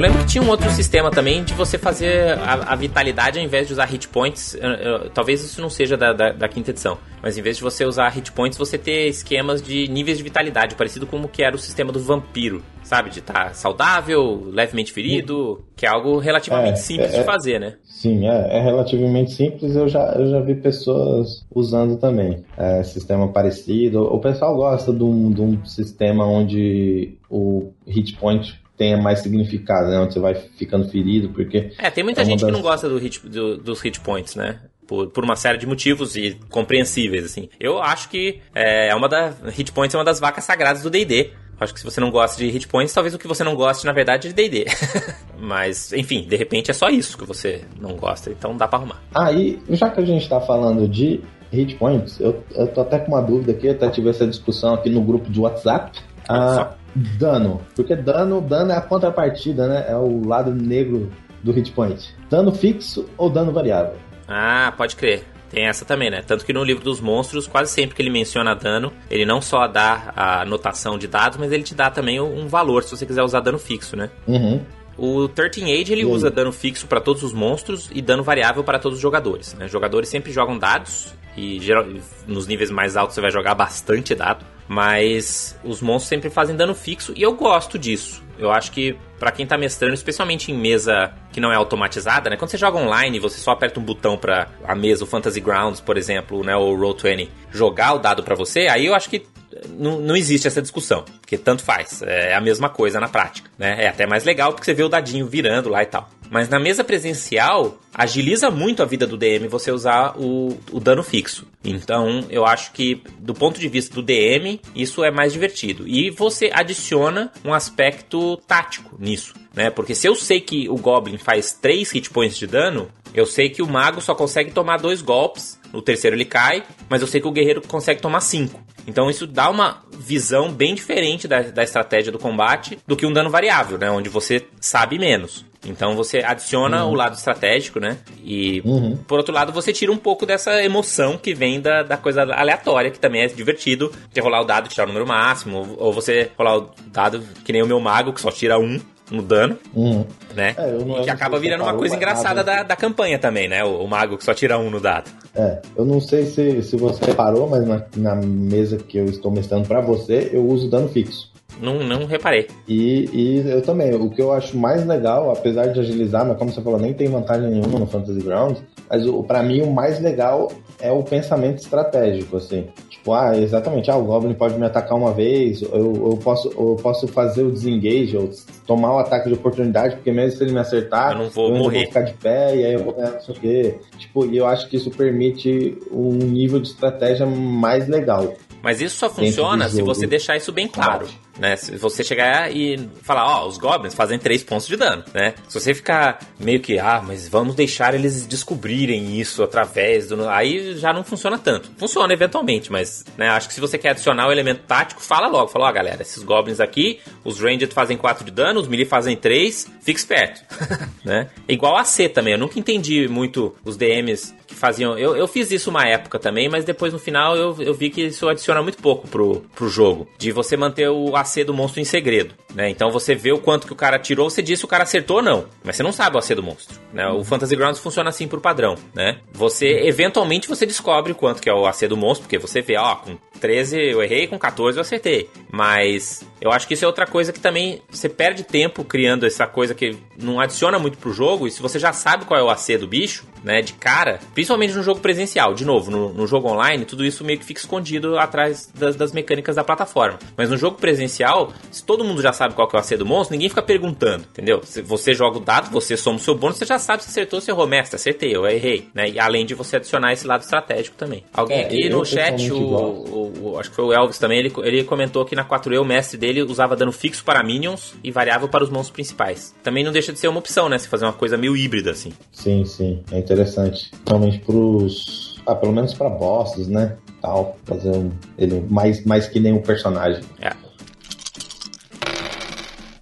Eu lembro que tinha um outro sistema também de você fazer a, a vitalidade ao invés de usar hit points. Eu, eu, talvez isso não seja da, da, da, quinta edição, mas em vez de você usar hit points, você ter esquemas de níveis de vitalidade, parecido com o que era o sistema do vampiro, sabe? De estar tá saudável, levemente ferido, que é algo relativamente é, simples é, de fazer, né? Sim, é, é, relativamente simples. Eu já, eu já vi pessoas usando também é, sistema parecido. O pessoal gosta de um, de um sistema onde o hit point tenha mais significado, né? Onde você vai ficando ferido, porque... É, tem muita é gente das... que não gosta do hit, do, dos hit points, né? Por, por, uma série de motivos e compreensíveis, assim. Eu acho que é uma da... Hit points é uma das vacas sagradas do D&D. Acho que se você não gosta de hit points, talvez o que você não goste, na verdade, é de D&D. (laughs) Mas, enfim, de repente é só isso que você não gosta, então dá pra arrumar. Ah, e já que a gente tá falando de hit points, eu, eu tô até com uma dúvida aqui, até tive essa discussão aqui no grupo de WhatsApp. Ah, dano. Porque dano, dano é a contrapartida, né? É o lado negro do hit point. Dano fixo ou dano variável? Ah, pode crer. Tem essa também, né? Tanto que no livro dos monstros, quase sempre que ele menciona dano, ele não só dá a anotação de dados, mas ele te dá também um valor se você quiser usar dano fixo, né? Uhum. O 13 Age ele usa dano fixo para todos os monstros e dano variável para todos os jogadores. Né? Jogadores sempre jogam dados e geral, nos níveis mais altos você vai jogar bastante dado. Mas os monstros sempre fazem dano fixo e eu gosto disso. Eu acho que para quem tá mestrando, especialmente em mesa que não é automatizada, né? Quando você joga online, você só aperta um botão para a mesa, o Fantasy Grounds, por exemplo, né, ou o Roll20, jogar o dado para você, aí eu acho que não, não existe essa discussão, porque tanto faz, é a mesma coisa na prática, né? É até mais legal porque você vê o dadinho virando lá e tal. Mas na mesa presencial, agiliza muito a vida do DM você usar o, o dano fixo. Então, eu acho que, do ponto de vista do DM, isso é mais divertido. E você adiciona um aspecto tático nisso, né? Porque se eu sei que o Goblin faz 3 hit points de dano, eu sei que o mago só consegue tomar dois golpes, no terceiro ele cai, mas eu sei que o guerreiro consegue tomar cinco. Então isso dá uma visão bem diferente da, da estratégia do combate do que um dano variável, né? Onde você sabe menos. Então você adiciona uhum. o lado estratégico, né? E uhum. por outro lado, você tira um pouco dessa emoção que vem da, da coisa aleatória, que também é divertido de rolar o dado e tirar o número máximo, ou você rolar o dado que nem o meu mago, que só tira um no dano, uhum. né? É, não, e que acaba virando uma coisa engraçada da, da campanha também, né? O, o, mago que só tira um no dado. É, eu não sei se, se você reparou, mas na, na mesa que eu estou mestrando para você, eu uso dano fixo. Não, não reparei. E, e eu também. O que eu acho mais legal, apesar de agilizar, mas como você falou, nem tem vantagem nenhuma no Fantasy Grounds, mas para mim o mais legal é o pensamento estratégico, assim. Tipo, ah, exatamente, ah, o Goblin pode me atacar uma vez, eu, eu, posso, eu posso fazer o desengage, ou tomar o ataque de oportunidade, porque mesmo se ele me acertar, eu não vou eu morrer. vou ficar de pé, e aí eu vou ganhar não sei o quê. Tipo, e eu acho que isso permite um nível de estratégia mais legal. Mas isso só funciona se você deixar isso bem claro. Né? Se você chegar e falar, ó, oh, os goblins fazem 3 pontos de dano, né? Se você ficar meio que, ah, mas vamos deixar eles descobrirem isso através do. Aí já não funciona tanto. Funciona eventualmente, mas né, acho que se você quer adicionar o elemento tático, fala logo. Fala, ó, oh, galera, esses goblins aqui, os ranged fazem 4 de dano, os melee fazem 3, fique esperto. (laughs) né? Igual a C também, eu nunca entendi muito os DMs que faziam. Eu, eu fiz isso uma época também, mas depois no final eu, eu vi que isso adiciona muito pouco pro, pro jogo. De você manter o AC do monstro em segredo. Né? Então você vê o quanto que o cara tirou, você diz se o cara acertou ou não. Mas você não sabe o AC do monstro. Né? O Fantasy Grounds funciona assim por padrão. Né? Você, eventualmente, você descobre quanto que é o AC do monstro, porque você vê, ó, com 13 eu errei, com 14 eu acertei. Mas eu acho que isso é outra coisa que também você perde tempo criando essa coisa que não adiciona muito pro jogo. E se você já sabe qual é o AC do bicho, né, de cara, principalmente no jogo presencial, de novo, no, no jogo online, tudo isso meio que fica escondido atrás das, das, mecânicas da plataforma. Mas no jogo presencial, se todo mundo já sabe qual é o AC do monstro, ninguém fica perguntando, entendeu? Se você joga o dado, você soma o seu bônus, você já sabe se acertou, se errou, mestre, acertei, eu errei, né? E além de você adicionar esse lado estratégico também. Alguém é, aqui no chat, o, o, o, acho que foi o Elvis também, ele, ele comentou que na 4E o mestre dele usava dano fixo para minions e variável para os monstros principais. Também não deixa de ser uma opção, né? Se fazer uma coisa meio híbrida assim. Sim, sim, é interessante. Realmente pros. Ah, pelo menos para bosses, né? Tal. Fazer um, ele mais, mais que nenhum personagem. É.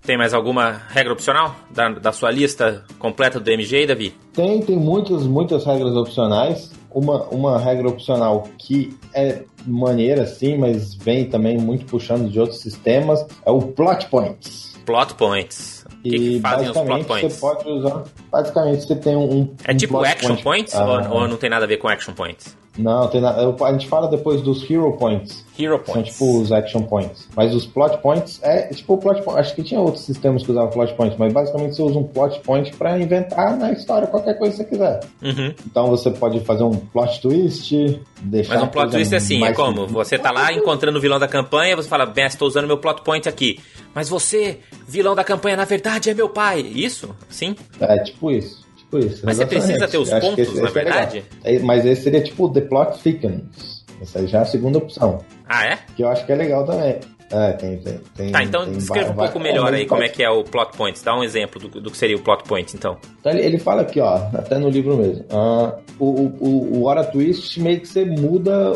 Tem mais alguma regra opcional da, da sua lista completa do DMG, Davi? Tem, tem muitas, muitas regras opcionais. Uma, uma regra opcional que é maneira, sim, mas vem também muito puxando de outros sistemas, é o Plot Points. Plot Points. O que, que fazem os plot points? Você pode usar. Basicamente, você tem um. é um tipo action point. points? Ah, ou, ou, não tem nada a ver com action points? Não, tem nada. A gente fala depois dos hero points. Hero points. São tipo os action points. Mas os plot points é tipo o plot point. Acho que tinha outros sistemas que usavam plot points, mas basicamente você usa um plot point para inventar na história qualquer coisa que você quiser. Uhum. Então você pode fazer um plot twist, deixar. Mas um plot twist é assim, é como? Você tá lá encontrando o vilão da campanha, você fala, bem, estou usando meu plot point aqui. Mas você, vilão da campanha, na verdade é meu pai. Isso? Sim? É tipo isso. Tipo isso. Mas você precisa ter os pontos, esse, na é verdade? É mas esse seria tipo The Plot Thickens. Essa já é a segunda opção. Ah, é? Que eu acho que é legal também. É, tem, tem, tem Tá, então descreva um pouco melhor aí como é que é o plot points. Dá um exemplo do, do que seria o plot point, então. então ele, ele, fala aqui, ó, até no livro mesmo. Uh, o, o, o Hora Twist meio que você muda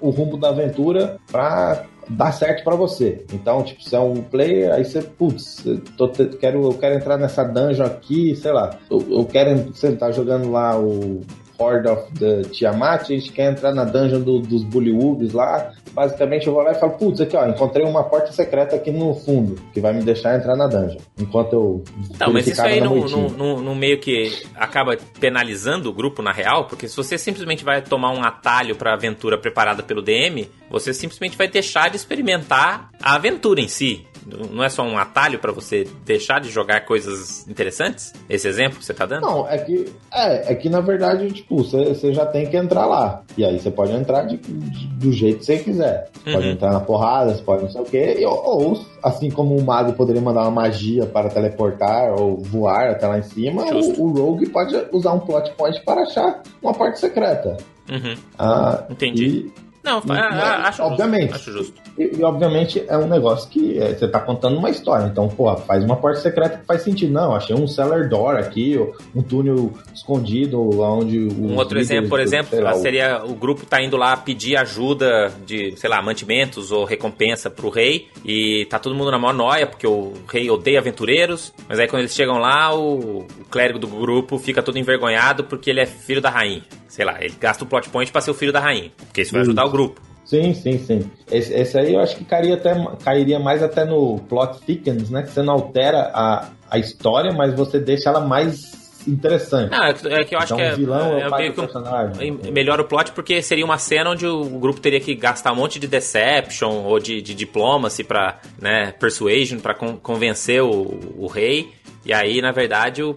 o rumo da aventura pra dar certo para você. Então, tipo, se é um player, aí você, putz, tô, quero, eu quero entrar nessa dungeon aqui, sei lá. Eu, eu quero, você tá jogando lá o Horde of the Tiamat, a gente quer entrar na dungeon do, dos Bullywugs lá. Basicamente eu vou lá e falo, putz, aqui ó, encontrei uma porta secreta aqui no fundo, que vai me deixar entrar na dungeon. Enquanto eu. Não, mas isso aí no, no, no, no, meio que acaba penalizando o grupo na real, porque se você simplesmente vai tomar um atalho pra aventura preparada pelo DM, você simplesmente vai deixar de experimentar a aventura em si. Não é só um atalho para você deixar de jogar coisas interessantes? Esse exemplo que você tá dando? Não, é que, é, é que na verdade, tipo, você, já tem que entrar lá. E aí você pode entrar de, de, do jeito que você quiser. Você uhum. Pode entrar na porrada, você pode não sei o quê. Ou, ou, assim como o mago poderia mandar uma magia para teleportar ou voar até lá em cima, o, o, Rogue pode usar um plot point para achar uma parte secreta. Uhum. Ah, Entendi. E, não, e, acho obviamente. Justo, acho justo. E, e, obviamente é um negócio que é, você tá contando uma história. Então, pô, faz uma porta secreta que faz sentido. Não, achei um cellar door aqui, um túnel escondido onde Um outro exemplo, por exemplo, lá, seria o grupo tá indo lá pedir ajuda de, sei lá, mantimentos ou recompensa pro rei e tá todo mundo na maior noia porque o rei odeia aventureiros, mas aí quando eles chegam lá, o, o clérigo do grupo fica todo envergonhado porque ele é filho da rainha. Sei lá, ele gasta o plot point pra ser o filho da rainha, porque isso vai ajudar o grupo. Sim, sim, sim. Esse, esse, aí eu acho que cairia, até, cairia mais até no plot thickens, né? Que você não altera a, a história, mas você deixa ela mais interessante. Ah, é que eu acho então, que é, vilão é, é, é personagem. melhor o plot porque seria uma cena onde o grupo teria que gastar um monte de deception ou de, de diplomacy para né, persuasion para con convencer o, o rei. E aí, na verdade, o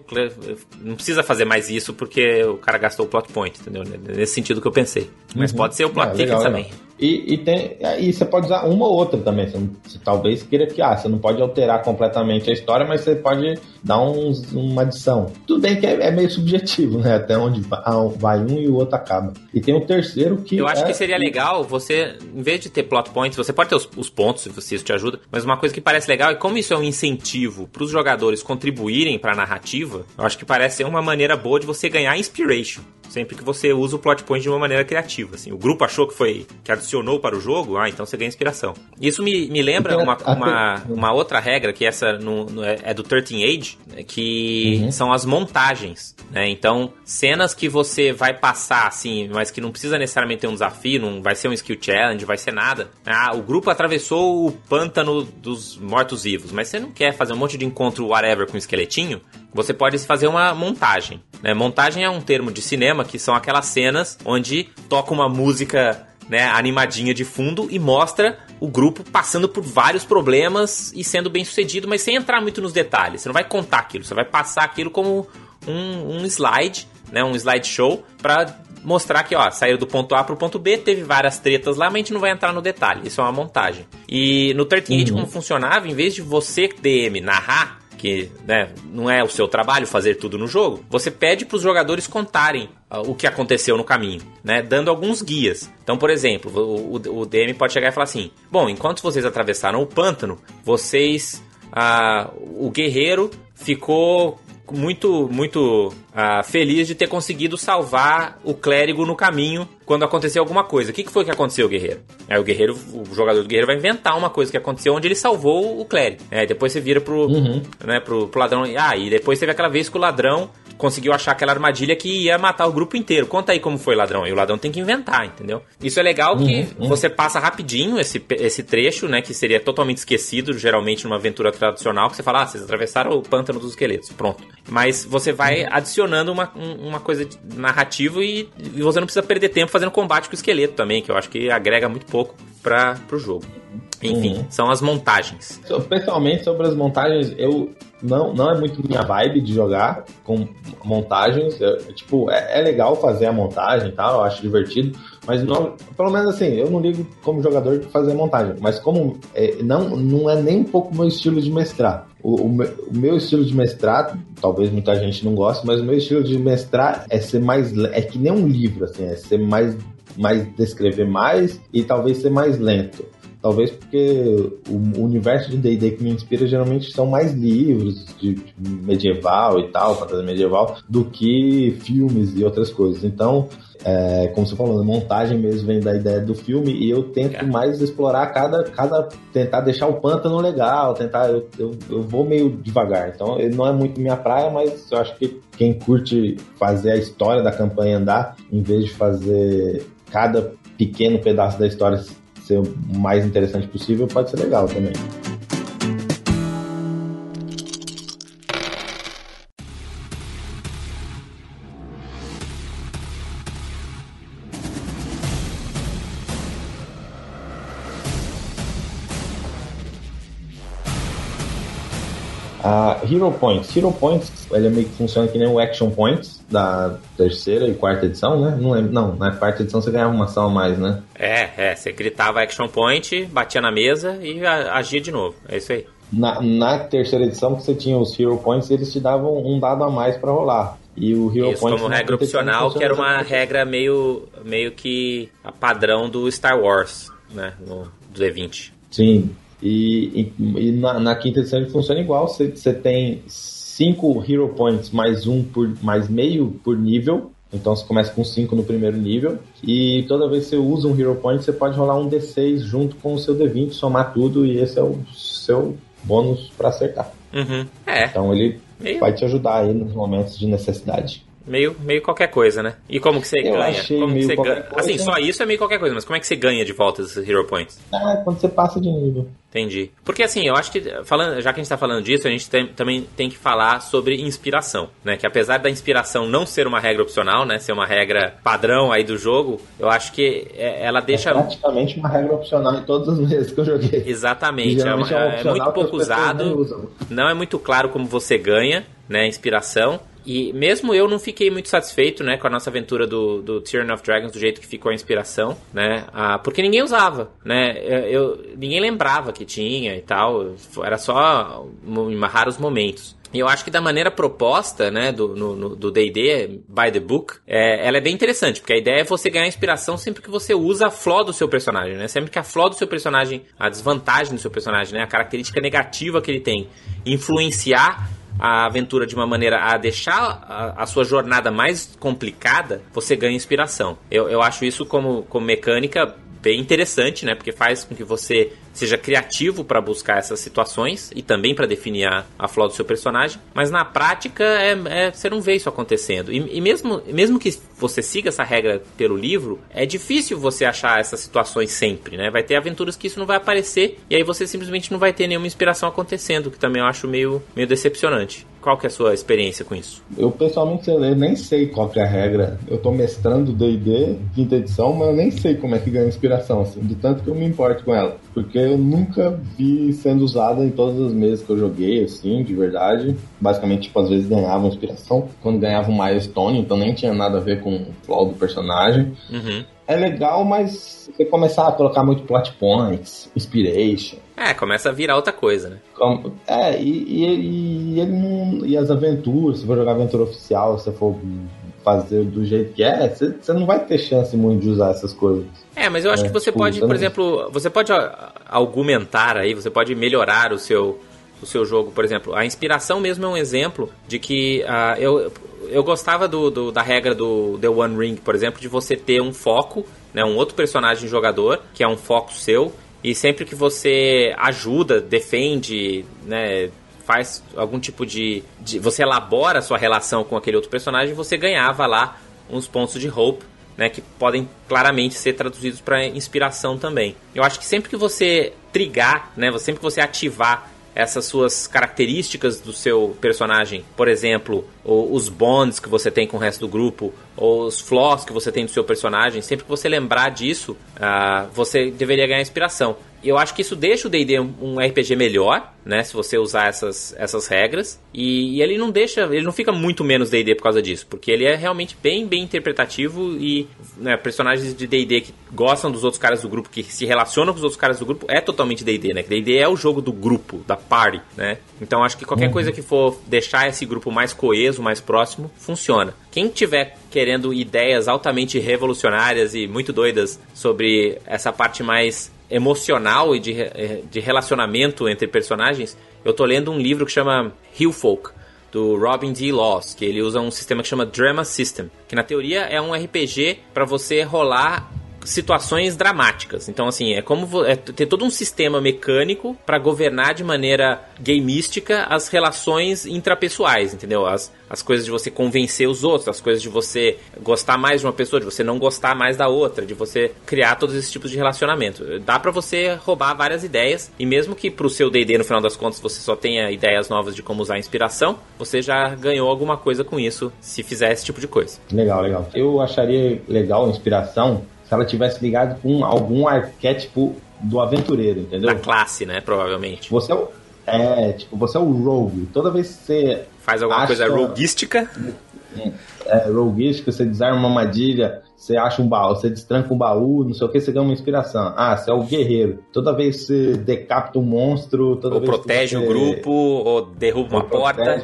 não precisa fazer mais isso porque o cara gastou o plot point, entendeu? Nesse sentido que eu pensei. Mas uhum. pode ser o plot ah, ticket também. E, e, tem, e você pode usar uma ou outra também. Você, você, talvez queira que ah, você não pode alterar completamente a história, mas você pode dar uns, uma adição. Tudo bem que é, é, meio subjetivo, né? Até onde vai um e o outro acaba. E tem o terceiro que. Eu acho é... que seria legal você, em vez de ter plot points, você pode ter os, os pontos, se isso te ajuda, mas uma coisa que parece legal é como isso é um incentivo para os jogadores contribuírem para a narrativa, eu acho que parece ser uma maneira boa de você ganhar inspiration sempre que você usa o plot point de uma maneira criativa. Assim. O grupo achou que foi que adicionou para o jogo, ah, então você ganha inspiração. Isso me, me lembra uma, uma, uma outra regra, que essa no, no, é, é do 13 Age, né, que uhum. são as montagens. Né? Então, cenas que você vai passar, assim, mas que não precisa necessariamente ter um desafio, não vai ser um skill challenge, vai ser nada. Ah, o grupo atravessou o pântano dos mortos-vivos, mas você não quer fazer um monte de encontro whatever com um esqueletinho, você pode fazer uma montagem. Né? Montagem é um termo de cinema que são aquelas cenas onde toca uma música né, animadinha de fundo e mostra o grupo passando por vários problemas e sendo bem sucedido, mas sem entrar muito nos detalhes. Você não vai contar aquilo, você vai passar aquilo como um, um slide, né, um slideshow, para mostrar que, ó, saiu do ponto A pro ponto B, teve várias tretas lá, mas a gente não vai entrar no detalhe. Isso é uma montagem. E no 13 uhum. como funcionava, em vez de você, DM, narrar, que né, não é o seu trabalho fazer tudo no jogo, você pede para os jogadores contarem uh, o que aconteceu no caminho, né, dando alguns guias. Então, por exemplo, o, o, DM pode chegar e falar assim: bom, enquanto vocês atravessaram o pântano, vocês. Uh, o guerreiro ficou muito, muito uh, feliz de ter conseguido salvar o clérigo no caminho quando aconteceu alguma coisa. O que, que foi que aconteceu, guerreiro? Aí o guerreiro, o jogador do guerreiro vai inventar uma coisa que aconteceu onde ele salvou o clérigo. É, depois você vira pro, uhum. né, pro, pro ladrão. Ah, e depois teve aquela vez que o ladrão conseguiu achar aquela armadilha que ia matar o grupo inteiro. Conta aí como foi, ladrão. E o ladrão tem que inventar, entendeu? Isso é legal que uhum, uhum. você passa rapidinho esse, esse trecho, né? Que seria totalmente esquecido, geralmente numa aventura tradicional, que você fala, ah, vocês atravessaram o pântano dos esqueletos. Pronto. Mas você vai uhum. adicionando uma, uma coisa narrativa e, e, você não precisa perder tempo fazendo combate com o esqueleto também, que eu acho que agrega muito pouco para pro jogo. Enfim, uhum. são as montagens. Pessoalmente, sobre as montagens, eu não, não é muito minha vibe de jogar com montagens. Tipo, é, é, legal fazer a montagem e tal, eu acho divertido, mas não, pelo menos assim, eu não ligo como jogador de fazer montagem, mas como é, não, não é nem um pouco meu estilo de mestrar. O, o, meu, o, meu estilo de mestrar, talvez muita gente não goste, mas o meu estilo de mestrar é ser mais. é que nem um livro, assim, é ser mais. mais descrever mais e talvez ser mais lento. Talvez porque o universo de D&D que me inspira geralmente são mais livros de, de medieval e tal, fantasia medieval, do que filmes e outras coisas. Então, é, como você falou, a montagem mesmo vem da ideia do filme e eu tento é. mais explorar cada, cada. tentar deixar o pântano legal, tentar. Eu, eu, eu vou meio devagar. Então, não é muito minha praia, mas eu acho que quem curte fazer a história da campanha andar, em vez de fazer cada pequeno pedaço da história ser o mais interessante possível, pode ser legal também. Hero Points. Hero Points, ele é meio que funciona que nem o Action Points da terceira e quarta edição, né? Não, é, não, na quarta edição você ganhava uma ação a mais, né? É, é. Você gritava Action Point, batia na mesa e agia de novo. É isso aí. Na, na terceira edição, que você tinha os Hero Points, eles te davam um dado a mais para rolar. E o Hero Isso, Points como regra opcional, que era uma regra meio, meio que a padrão do Star Wars, né? No, do E20. Sim, e, e, e na, na, quinta edição ele funciona igual. Você tem cinco Hero Points mais um por mais meio por nível. Então você começa com 5 no primeiro nível. E toda vez que você usa um Hero Point, você pode rolar um D6 junto com o seu D20, somar tudo, e esse é o seu bônus para acertar. Uhum. É. Então ele Meio... vai te ajudar aí nos momentos de necessidade. Meio, meio qualquer coisa, né? E como que você eu ganha? como que você ganha? Coisa. Assim, só isso é meio qualquer coisa, mas como é que você ganha de volta esses Hero Points? Ah, quando você passa de nível. Entendi. Porque assim, eu acho que, falando, já que a gente tá falando disso, a gente tem, também tem que falar sobre inspiração, né? Que apesar da inspiração não ser uma regra opcional, né? Ser uma regra padrão aí do jogo, eu acho que é, ela deixa... É praticamente uma regra opcional em todos os meses que eu joguei. Exatamente. É, uma, é, é muito pouco usado. Não é muito claro como você ganha, né? Inspiração. E mesmo eu não fiquei muito satisfeito, né, com a nossa aventura do, do Tyrion of Dragons, do jeito que ficou a inspiração, né, ah, porque ninguém usava, né, eu, ninguém lembrava que tinha e tal, era só em raros momentos. E eu acho que da maneira proposta, né, do D&D, by the book, é, ela é bem interessante, porque a ideia é você ganhar inspiração sempre que você usa a flaw do seu personagem, né? Sempre que a flaw do seu personagem, a desvantagem do seu personagem, né, a característica negativa que ele tem, influenciar a aventura de uma maneira a deixar a, a, sua jornada mais complicada, você ganha inspiração. Eu, eu acho isso como, como mecânica bem interessante, né? Porque faz com que você seja criativo para buscar essas situações e também para definir a, a flor do seu personagem, mas na prática é, é, você não vê isso acontecendo. E, e, mesmo, mesmo que você siga essa regra pelo livro, é difícil você achar essas situações sempre, né? Vai ter aventuras que isso não vai aparecer e aí você simplesmente não vai ter nenhuma inspiração acontecendo, que também eu acho meio, meio decepcionante. Qual que é a sua experiência com isso? Eu pessoalmente eu nem sei qual que é a regra. Eu tô mestrando D&D, quinta edição, mas eu nem sei como é que ganha inspiração, assim, de tanto que eu me importo com ela. Porque eu nunca vi sendo usada em todas as mesas que eu joguei, assim, de verdade. Basicamente, tipo, às vezes ganhava inspiração quando ganhava um milestone, então nem tinha nada a ver com o flow do personagem. Uhum. É legal, mas você começar a colocar muito plot points, inspiration. É, começa a virar outra coisa, né? É, e, e, e ele não. E as aventuras, se for jogar aventura oficial, se for fazer do jeito que é, você não vai ter chance muito de usar essas coisas. É, mas eu acho é, que você tipo, pode, por exemplo, você pode argumentar aí, você pode melhorar o seu, o seu jogo, por exemplo. A inspiração mesmo é um exemplo de que uh, eu, eu gostava do, do, da regra do The One Ring, por exemplo, de você ter um foco, né, um outro personagem jogador, que é um foco seu, e sempre que você ajuda, defende, né, faz algum tipo de, de, Você elabora a sua relação com aquele outro personagem, você ganhava lá uns pontos de hope, né? Que podem claramente ser traduzidos para inspiração também. Eu acho que sempre que você trigar, né? Sempre que você ativar essas suas características do seu personagem, por exemplo, os bonds que você tem com o resto do grupo, ou os flaws que você tem do seu personagem, sempre que você lembrar disso, uh, você deveria ganhar inspiração eu acho que isso deixa o D&D um, RPG melhor, né? Se você usar essas, essas regras. E, e ele não deixa, ele não fica muito menos D&D por causa disso, porque ele é realmente bem, bem interpretativo e né, personagens de D&D que gostam dos outros caras do grupo, que se relacionam com os outros caras do grupo, é totalmente D&D, né? D&D é o jogo do grupo, da party, né? Então acho que qualquer uhum. coisa que for deixar esse grupo mais coeso, mais próximo, funciona. Quem tiver querendo ideias altamente revolucionárias e muito doidas sobre essa parte mais emocional e de, eh, de relacionamento entre personagens, eu tô lendo um livro que chama Hill Folk, do Robin D. Laws, que ele usa um sistema que chama Drama System, que na teoria é um RPG para você rolar situações dramáticas. Então, assim, é como é ter todo um sistema mecânico para governar de maneira gameística as relações intrapessoais, entendeu? As, as coisas de você convencer os outros, as coisas de você gostar mais de uma pessoa, de você não gostar mais da outra, de você criar todos esses tipos de relacionamento. Dá para você roubar várias ideias e mesmo que pro seu D&D no final das contas você só tenha ideias novas de como usar a inspiração, você já ganhou alguma coisa com isso se fizer esse tipo de coisa. Legal, legal. Eu acharia legal a inspiração se ela tivesse ligado com algum arquétipo do aventureiro, entendeu? Da classe, né? Provavelmente. Você é o, é, tipo, você é o rogue. Toda vez que você. Faz alguma acha, coisa roguística? É, roguística, você desarma uma armadilha, você acha um baú, você destranca um baú, não sei o que, você ganha uma inspiração. Ah, você é o guerreiro. Toda vez que você decapita um monstro, toda ou vez protege que você... o grupo, ou derruba uma porta.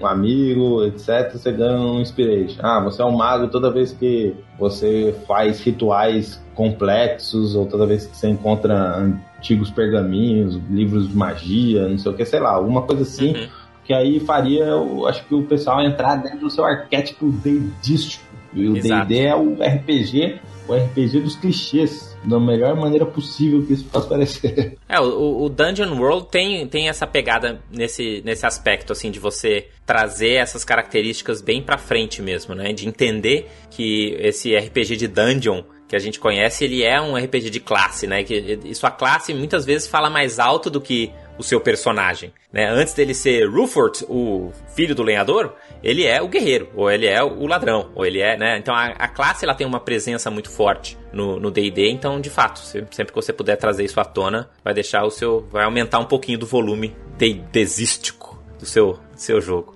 Um amigo, etc., você ganha um inspiration. Ah, você é um mago toda vez que você faz rituais complexos, ou toda vez que você encontra antigos pergaminhos, livros de magia, não sei o que, sei lá, alguma coisa assim. Uhum. Que aí faria, eu acho que o pessoal entrar dentro do seu arquétipo deidístico. E o D&D é o RPG, o RPG dos clichês da melhor maneira possível que isso possa parecer. (laughs) É, o, o, Dungeon World tem, tem essa pegada nesse, nesse aspecto, assim, de você trazer essas características bem pra frente mesmo, né? De entender que esse RPG de Dungeon que a gente conhece, ele é um RPG de classe, né? Que, e sua classe muitas vezes fala mais alto do que o seu personagem, né? Antes dele ser Rufort, o filho do lenhador, ele é o guerreiro, ou ele é o ladrão, ou ele é, né? Então a, a classe ela tem uma presença muito forte no D&D, então de fato, sempre que você puder trazer isso à tona, vai deixar o seu, vai aumentar um pouquinho do volume D&Dístico do seu, do seu jogo.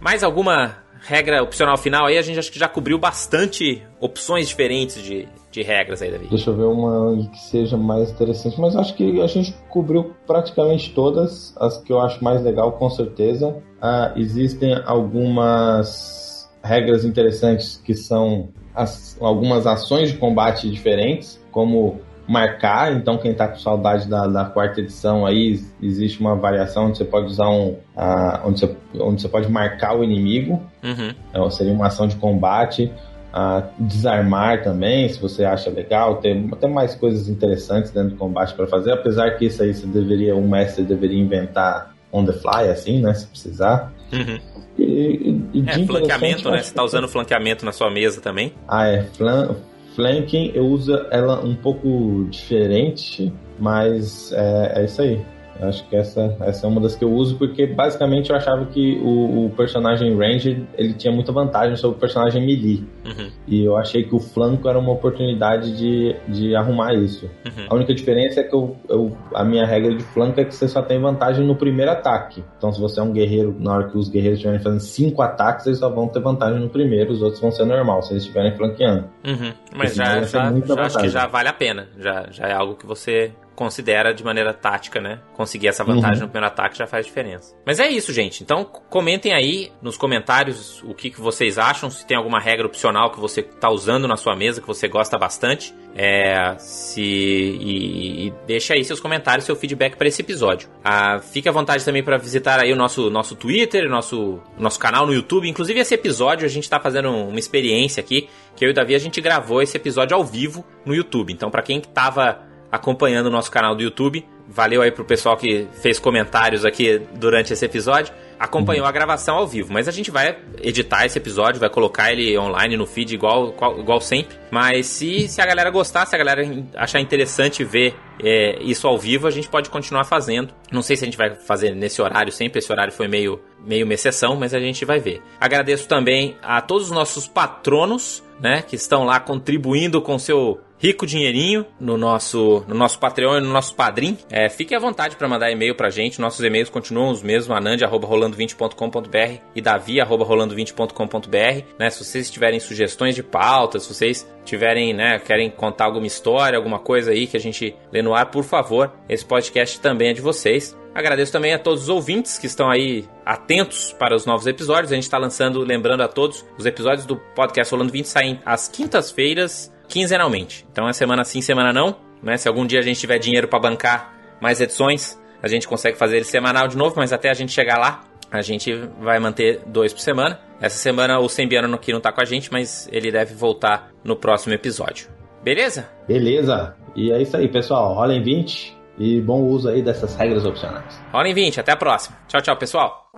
Mais alguma regra opcional final aí? A gente acho que já cobriu bastante opções diferentes de, de regras aí, Davi. Deixa eu ver uma que seja mais interessante, mas acho que a gente cobriu praticamente todas as que eu acho mais legal, com certeza. Ah, existem algumas regras interessantes que são as, algumas ações de combate diferentes, como marcar, então quem está com saudade da, da, quarta edição aí, existe uma variação onde você pode usar um. Uh, onde, você, onde você pode marcar o inimigo. Uhum. Então, seria uma ação de combate. Uh, desarmar também, se você acha legal, tem até mais coisas interessantes dentro do combate para fazer, apesar que isso aí você deveria, um mestre deveria inventar on the fly, assim, né? Se precisar. Uhum. E, e, é, flanqueamento, né? Você tá usando flanqueamento na sua mesa também. Ah, é. Flan Flanking eu uso ela um pouco diferente, mas é, é isso aí. Eu acho que essa, essa é uma das que eu uso porque basicamente eu achava que o, o personagem Ranger ele tinha muita vantagem sobre o personagem Melee. Uhum. E eu achei que o flanco era uma oportunidade de, de arrumar isso. Uhum. A única diferença é que eu, eu, a minha regra de flanco é que você só tem vantagem no primeiro ataque. Então se você é um guerreiro, na hora que os guerreiros estiverem fazendo cinco ataques, eles só vão ter vantagem no primeiro, os outros vão ser normal, se eles estiverem flanqueando. Uhum. Mas já, já, já acho que já vale a pena. Já, já é algo que você considera de maneira tática, né? Conseguir essa vantagem uhum. no primeiro ataque já faz diferença. Mas é isso, gente. Então comentem aí nos comentários o que, que vocês acham, se tem alguma regra opcional que você está usando na sua mesa que você gosta bastante. É, se e, e deixa aí seus comentários, seu feedback para esse episódio. Ah, fique à vontade também para visitar aí o nosso nosso Twitter, nosso nosso canal no YouTube. Inclusive esse episódio a gente está fazendo uma experiência aqui que eu e o Davi a gente gravou esse episódio ao vivo no YouTube. Então para quem estava acompanhando o nosso canal do YouTube. Valeu aí pro pessoal que fez comentários aqui durante esse episódio. Acompanhou uhum. a gravação ao vivo, mas a gente vai editar esse episódio, vai colocar ele online no feed igual, igual sempre. Mas se, se a galera gostar, se a galera achar interessante ver é, isso ao vivo, a gente pode continuar fazendo. Não sei se a gente vai fazer nesse horário sempre, esse horário foi meio, meio uma exceção, mas a gente vai ver. Agradeço também a todos os nossos patronos, né, que estão lá contribuindo com seu rico dinheirinho no nosso, no nosso Patreon e no nosso Padrim. É, fique à vontade para mandar e-mail pra gente. Nossos e-mails continuam os mesmos, anand.rolando20.com.br e davi.rolando20.com.br. Né? Se vocês tiverem sugestões de pautas, se vocês tiverem, né, querem contar alguma história, alguma coisa aí que a gente lê no ar, por favor, esse podcast também é de vocês. Agradeço também a todos os ouvintes que estão aí atentos para os novos episódios. A gente está lançando, lembrando a todos, os episódios do podcast Rolando 20 saem às quintas-feiras quinzenalmente. Então é semana sim, semana não. Né? Se algum dia a gente tiver dinheiro para bancar mais edições, a gente consegue fazer ele semanal de novo, mas até a gente chegar lá, a gente vai manter dois por semana. Essa semana o Sembiano aqui não tá com a gente, mas ele deve voltar no próximo episódio. Beleza? Beleza. E é isso aí, pessoal. Rolem 20 e bom uso aí dessas regras opcionais. Rolem 20, até a próxima. Tchau, tchau, pessoal.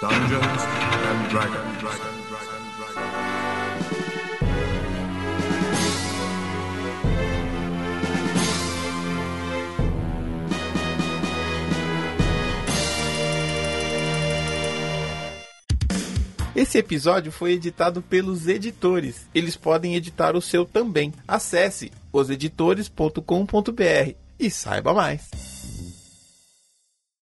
Dungeons and Dragons. Esse episódio foi editado pelos editores. Eles podem editar o seu também. Acesse oseditores.com.br e saiba mais.